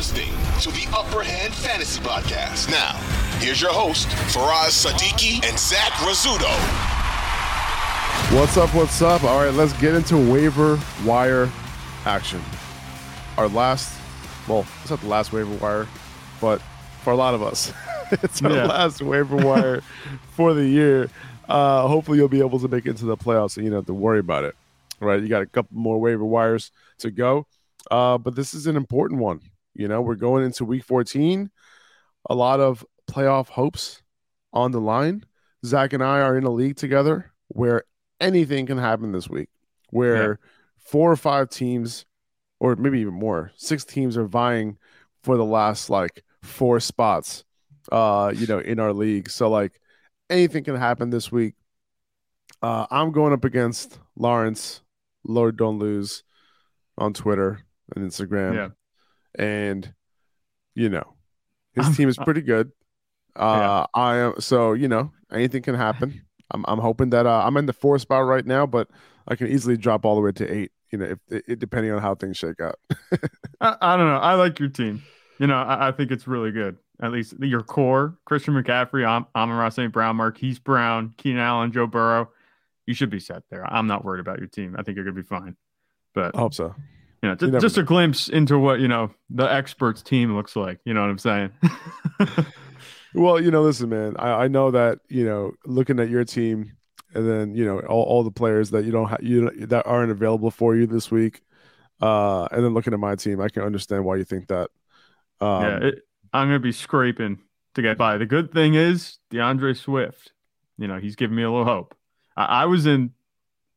You're listening to the Upper Hand Fantasy Podcast. Now, here's your host, Faraz Sadiki and Zach Rizzuto. What's up? What's up? All right, let's get into waiver wire action. Our last, well, it's not the last waiver wire, but for a lot of us, it's our Yeah. last waiver wire for the year. Uh, hopefully, you'll be able to make it into the playoffs, and you don't have to worry about it. Right? You got a couple more waiver wires to go, uh, but this is an important one. You know, we're going into Week 14. A lot of playoff hopes on the line. Zach and I are in a league together where anything can happen this week, where four or five teams, or maybe even more, six teams are vying for the last like four spots, uh, you know, in our league. So like anything can happen this week. Uh, I'm going up against Lawrence, Lord Don't Lose, on Twitter and Instagram, Yeah. And you know, his team is pretty good. Uh, I am so you know anything can happen. I'm I'm hoping that uh, I'm in the four spot right now, but I can easily drop all the way to eight. You know, if it, it- depending on how things shake out. I, I don't know. I like your team. You know, I, I think it's really good. At least your core: Christian McCaffrey, Am- Amon-Ra St. Brown, Marquise Brown, Keenan Allen, Joe Burrow. You should be set there. I'm not worried about your team. I think you're gonna be fine. But I hope so. You know, just, just a glimpse into what you know the experts team looks like. You know what I'm saying? Well, you know, listen, man. I, I know that you know, looking at your team, and then you know all, all the players that you don't have you that aren't available for you this week, uh, and then looking at my team, I can understand why you think that. Um, yeah, it, I'm gonna be scraping to get by. The good thing is DeAndre Swift. You know, he's giving me a little hope. I, I was in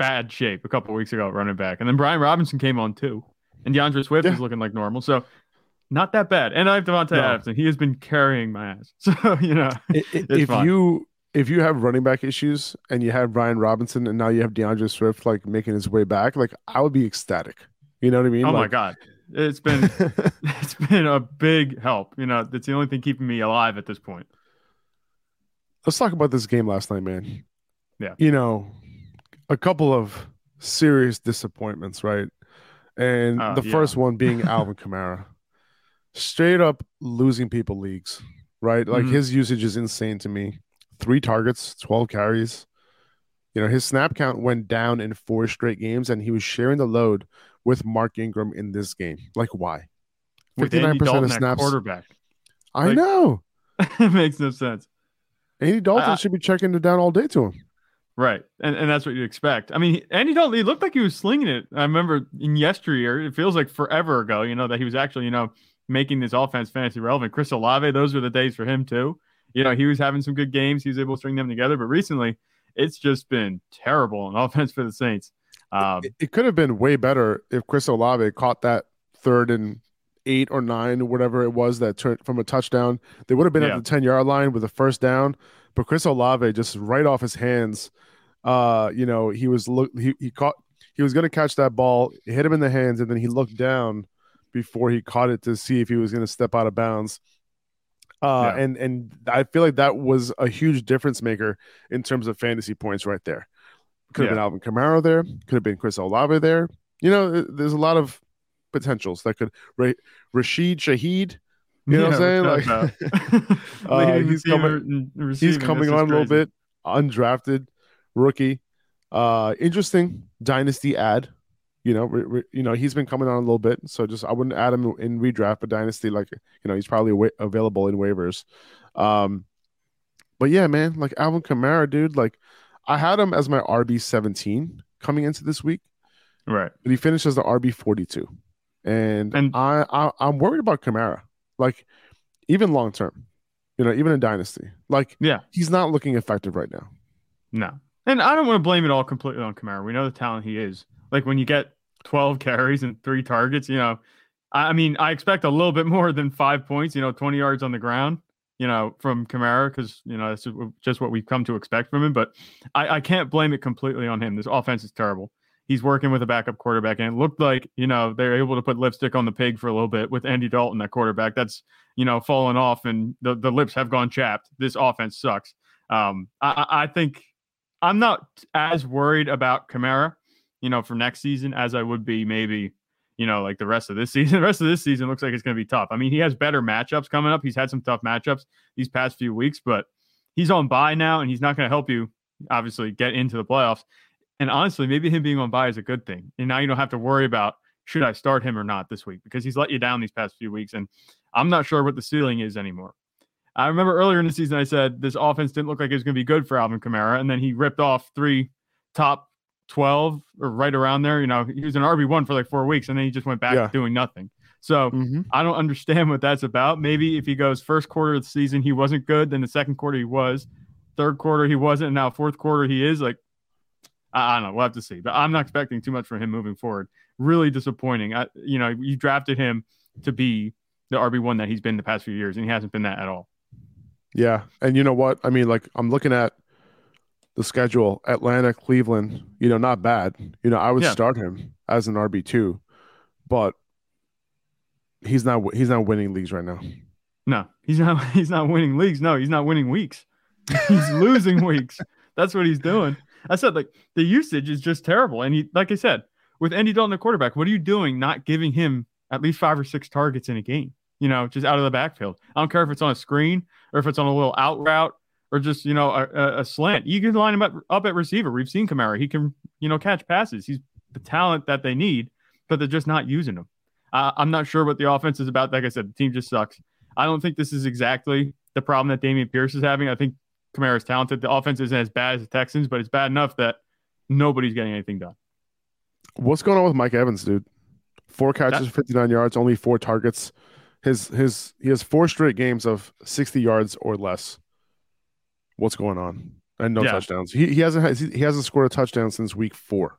bad shape a couple weeks ago at running back, and then Brian Robinson came on too, and DeAndre Swift Yeah. is looking like normal. So. Not that bad, and I have Davante No. Adams, and he has been carrying my ass. So you know, I- I- It's if fine. you if you have running back issues and you have Brian Robinson and now you have DeAndre Swift like making his way back, like I would be ecstatic. You know what I mean? oh my god, it's been it's been a big help. You know, that's the only thing keeping me alive at this point. Let's talk about this game last night, man. Yeah. You know, a couple of serious disappointments, right? And Oh, the yeah. first one being Alvin Kamara. Straight up losing people leagues, right? Like Mhm. his usage is insane to me. Three targets, 12 carries. You know, his snap count went down in four straight games, and he was sharing the load with Mark Ingram in this game. Like, why? With Andy 59% Dalton of snaps. quarterback, I like- know. it makes no sense. Andy Dalton I- should be checking it down all day to him. Right. And and that's what you expect. I mean, Andy Dalton, he looked like he was slinging it. I remember in yesteryear, it feels like forever ago, you know, that he was actually, you know, making this offense fantasy relevant. Chris Olave, those were the days for him too. You know, he was having some good games. He was able to string them together. But recently, it's just been terrible on offense for the Saints. Um, it, it could have been way better if Chris Olave caught that third and eight or nine whatever it was that turned from a touchdown. They would have been Yeah. at the 10 yard line with a first down, but Chris Olave just right off his hands. Uh, you know, he was look he, he caught he was gonna catch that ball, hit him in the hands, and then he looked down before he caught it to see if he was gonna step out of bounds. Uh, Yeah. and and I feel like that was a huge difference maker in terms of fantasy points right there. Could have Yeah. been Alvin Kamara there. Could have been Chris Olave there. You know, there's a lot of potentials that could. Ra- Rashid Shaheed, you know what I'm saying? Like, uh, he's coming. He's coming on a little bit. Undrafted rookie. Uh, interesting dynasty ad. You know, re, re, you know he's been coming on a little bit, so just I wouldn't add him in redraft, but dynasty, like you know, he's probably wa- available in waivers. Um, but yeah, man, like Alvin Kamara, dude, like I had him as my RB seventeen coming into this week, Right. but he finishes the RB forty two, and, And- I, I I'm worried about Kamara, like even long term, you know, even in dynasty, like Yeah. he's not looking effective right now. No. And I don't want to blame it all completely on Kamara. We know the talent he is. Like when you get 12 carries and three targets, you know, I mean, I expect a little bit more than five points, you know, 20 yards on the ground, you know, from Kamara, because, you know, that's just what we've come to expect from him. But I, I can't blame it completely on him. This offense is terrible. He's working with a backup quarterback, and it looked like, you know, they're able to put lipstick on the pig for a little bit with Andy Dalton, that quarterback. That's, you know, fallen off and the, the lips have gone chapped. This offense sucks. Um, I, I think I'm not as worried about Kamara, you know, for next season as I would be maybe, you know, like the rest of this season. The rest of this season looks like it's going to be tough. I mean, he has better matchups coming up. He's had some tough matchups these past few weeks, but he's on bye now and he's not going to help you obviously get into the playoffs. And honestly, maybe him being on bye is a good thing. And now you don't have to worry about should I start him or not this week because he's let you down these past few weeks. And I'm not sure what the ceiling is anymore. I remember earlier in the season, I said this offense didn't look like it was going to be good for Alvin Kamara. And then he ripped off three top 12 or right around there. You know, he was an RB1 for like four weeks and then he just went back Yeah. doing nothing. So Mm-hmm. I don't understand what that's about. Maybe if he goes first quarter of the season, he wasn't good. Then the second quarter, he was. Third quarter, he wasn't. And now fourth quarter, he is. Like, I, I don't know. We'll have to see. But I'm not expecting too much from him moving forward. Really disappointing. I, you know, you drafted him to be the RB1 that he's been the past few years, and he hasn't been that at all. Yeah. And you know what? I mean, like, I'm looking at the schedule Atlanta, Cleveland, you know, not bad. You know, I would Yeah. start him as an RB2, but he's not, he's not winning leagues right now. No, he's not. He's not winning leagues. No, he's not winning weeks. He's losing weeks. That's what he's doing. I said like the usage is just terrible. And he, like I said, with Andy Dalton, the quarterback, what are you doing? Not giving him at least five or six targets in a game. You know, just out of the backfield. I don't care if it's on a screen or if it's on a little out route or just you know a, a- slant. You can line him up up at receiver. We've seen Kamara. He can you know catch passes. He's the talent that they need, but they're just not using him. Uh, I'm not sure what the offense is about. Like I said, the team just sucks. I don't think this is exactly the problem that Dameon Pierce is having. I think Kamara's talented. The offense isn't as bad as the Texans, but it's bad enough that nobody's getting anything done. What's going on with Mike Evans, dude? Four catches, 59 yards, only four targets. His, his, he has four straight games of 60 yards or less. What's going on? And no Yeah. touchdowns. He, he hasn't, he hasn't scored a touchdown since week four.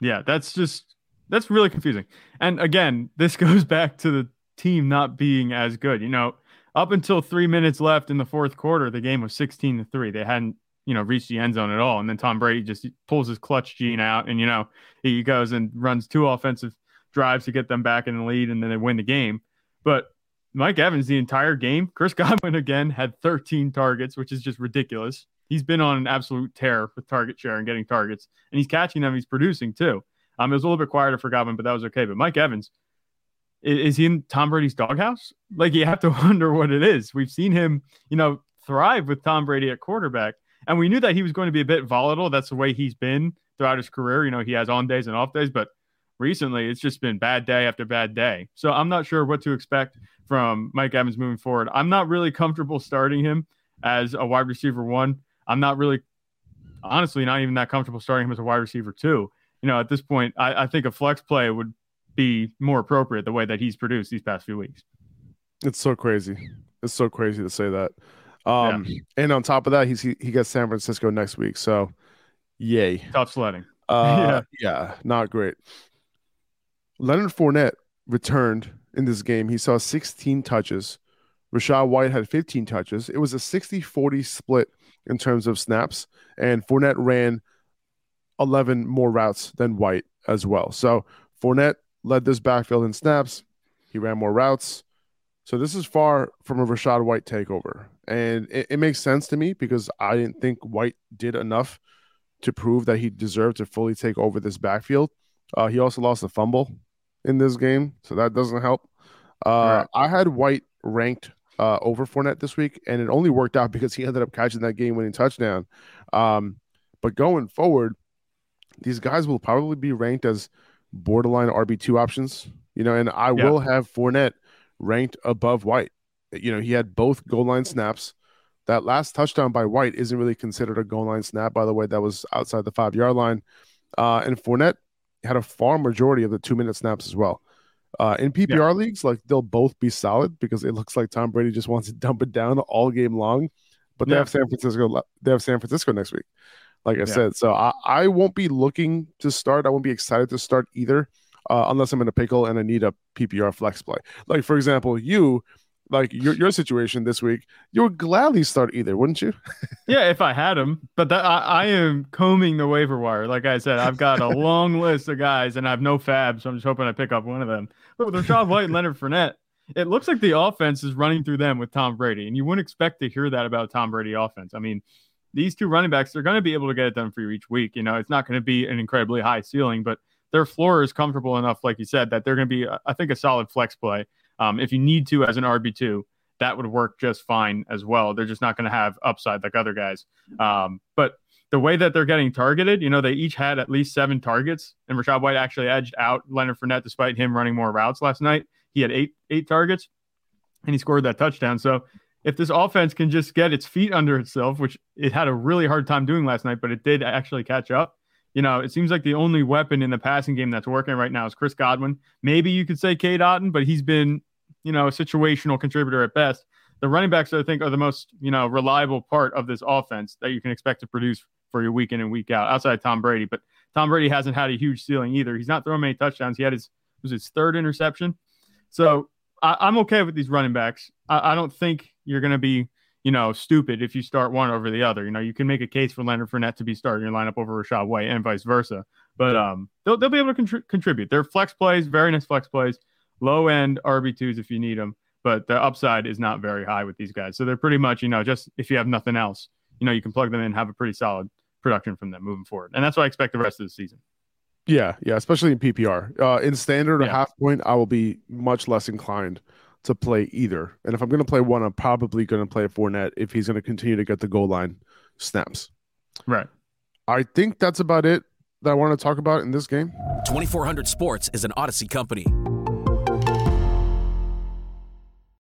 Yeah, that's just that's really confusing. And again, this goes back to the team not being as good. You know, up until three minutes left in the fourth quarter, the game was sixteen to three. They hadn't, you know, reached the end zone at all. And then Tom Brady just pulls his clutch gene out, and you know, he goes and runs two offensive drives to get them back in the lead, and then they win the game. But Mike Evans, the entire game, Chris Godwin again had 13 targets, which is just ridiculous. He's been on an absolute tear with target share and getting targets, and he's catching them. He's producing too. Um, it was a little bit quieter for Godwin, but that was okay. But Mike Evans, is, he in Tom Brady's doghouse? Like you have to wonder what it is. We've seen him, you know, thrive with Tom Brady at quarterback, and we knew that he was going to be a bit volatile. That's the way he's been throughout his career. You know, he has on days and off days, but recently it's just been bad day after bad day. So I'm not sure what to expect from Mike Evans moving forward. I'm not really comfortable starting him as a wide receiver one. I'm not really, honestly, not even that comfortable starting him as a wide receiver two. You know, at this point, I, I think a flex play would be more appropriate the way that he's produced these past few weeks. It's so crazy. It's so crazy to say that. Um, and on top of that, he's he, he gets San Francisco next week. So, yay. Tough sledding. Uh, yeah. not great. Leonard Fournette returned in this game. He saw 16 touches. Rachaad White had 15 touches. It was a 60 40 split in terms of snaps, and Fournette ran 11 more routes than White as well. So, Fournette led this backfield in snaps. He ran more routes. So, this is far from a Rachaad White takeover. And it, it makes sense to me because I didn't think White did enough to prove that he deserved to fully take over this backfield. Uh, he also lost a fumble in this game, so that doesn't help. Uh, Right. I had White ranked uh, over Fournette this week, and it only worked out because he ended up catching that game-winning touchdown. Um, but going forward, these guys will probably be ranked as borderline RB2 options, you know, and I Yeah. will have Fournette ranked above White. You know, he had both goal line snaps. That last touchdown by White isn't really considered a goal line snap, by the way. That was outside the five yard line. Uh, and Fournette had a far majority of the two minute snaps as well. Uh, in PPR leagues, like they'll both be solid because it looks like Tom Brady just wants to dump it down all game long. But they Yeah. have San Francisco. They have San Francisco next week, like I Yeah. said. So I, I won't be looking to start. I won't be excited to start either, uh, unless I'm in a pickle and I need a PPR flex play. Like for example, you, like your your situation this week, you would gladly start either, wouldn't you? Yeah, if I had him, but that, I, I am combing the waiver wire. Like I said, I've got a long list of guys, and I have no fab, so I'm just hoping I pick up one of them. But with Rachaad White and Leonard Fournette, it looks like the offense is running through them with Tom Brady, and you wouldn't expect to hear that about Tom Brady offense. I mean, these two running backs, they're going to be able to get it done for you each week. You know, it's not going to be an incredibly high ceiling, but their floor is comfortable enough, like you said, that they're going to be, uh, I think, a solid flex play. Um, if you need to as an RB two, that would work just fine as well. They're just not going to have upside like other guys. Um, but the way that they're getting targeted, you know, they each had at least seven targets, and Rachaad White actually edged out Leonard Fournette despite him running more routes last night. He had eight eight targets, and he scored that touchdown. So if this offense can just get its feet under itself, which it had a really hard time doing last night, but it did actually catch up. You know, it seems like the only weapon in the passing game that's working right now is Chris Godwin. Maybe you could say Cade Otton, but he's been, you know, a situational contributor at best. The running backs, I think, are the most, you know, reliable part of this offense that you can expect to produce for your week in and week out, outside of Tom Brady. But Tom Brady hasn't had a huge ceiling either. He's not throwing many touchdowns. He had his was his third interception. So I, I'm okay with these running backs. I, I don't think you're going to be, you know, stupid if you start one over the other. You know, you can make a case for Leonard Fournette to be starting your lineup over Rachaad White and vice versa. But um, they'll, they'll be able to contri- contribute. They're flex plays, very nice flex plays, low end RB2s if you need them. But the upside is not very high with these guys. So they're pretty much, you know, just if you have nothing else, you know, you can plug them in, have a pretty solid production from them moving forward. And that's what I expect the rest of the season. Yeah, yeah, especially in PPR. Uh, in standard or Yeah. half point, I will be much less inclined to play either. And if I'm going to play one, I'm probably going to play Fournette if he's going to continue to get the goal line snaps. Right. I think that's about it that I want to talk about in this game. 2400 Sports is an Audacy company.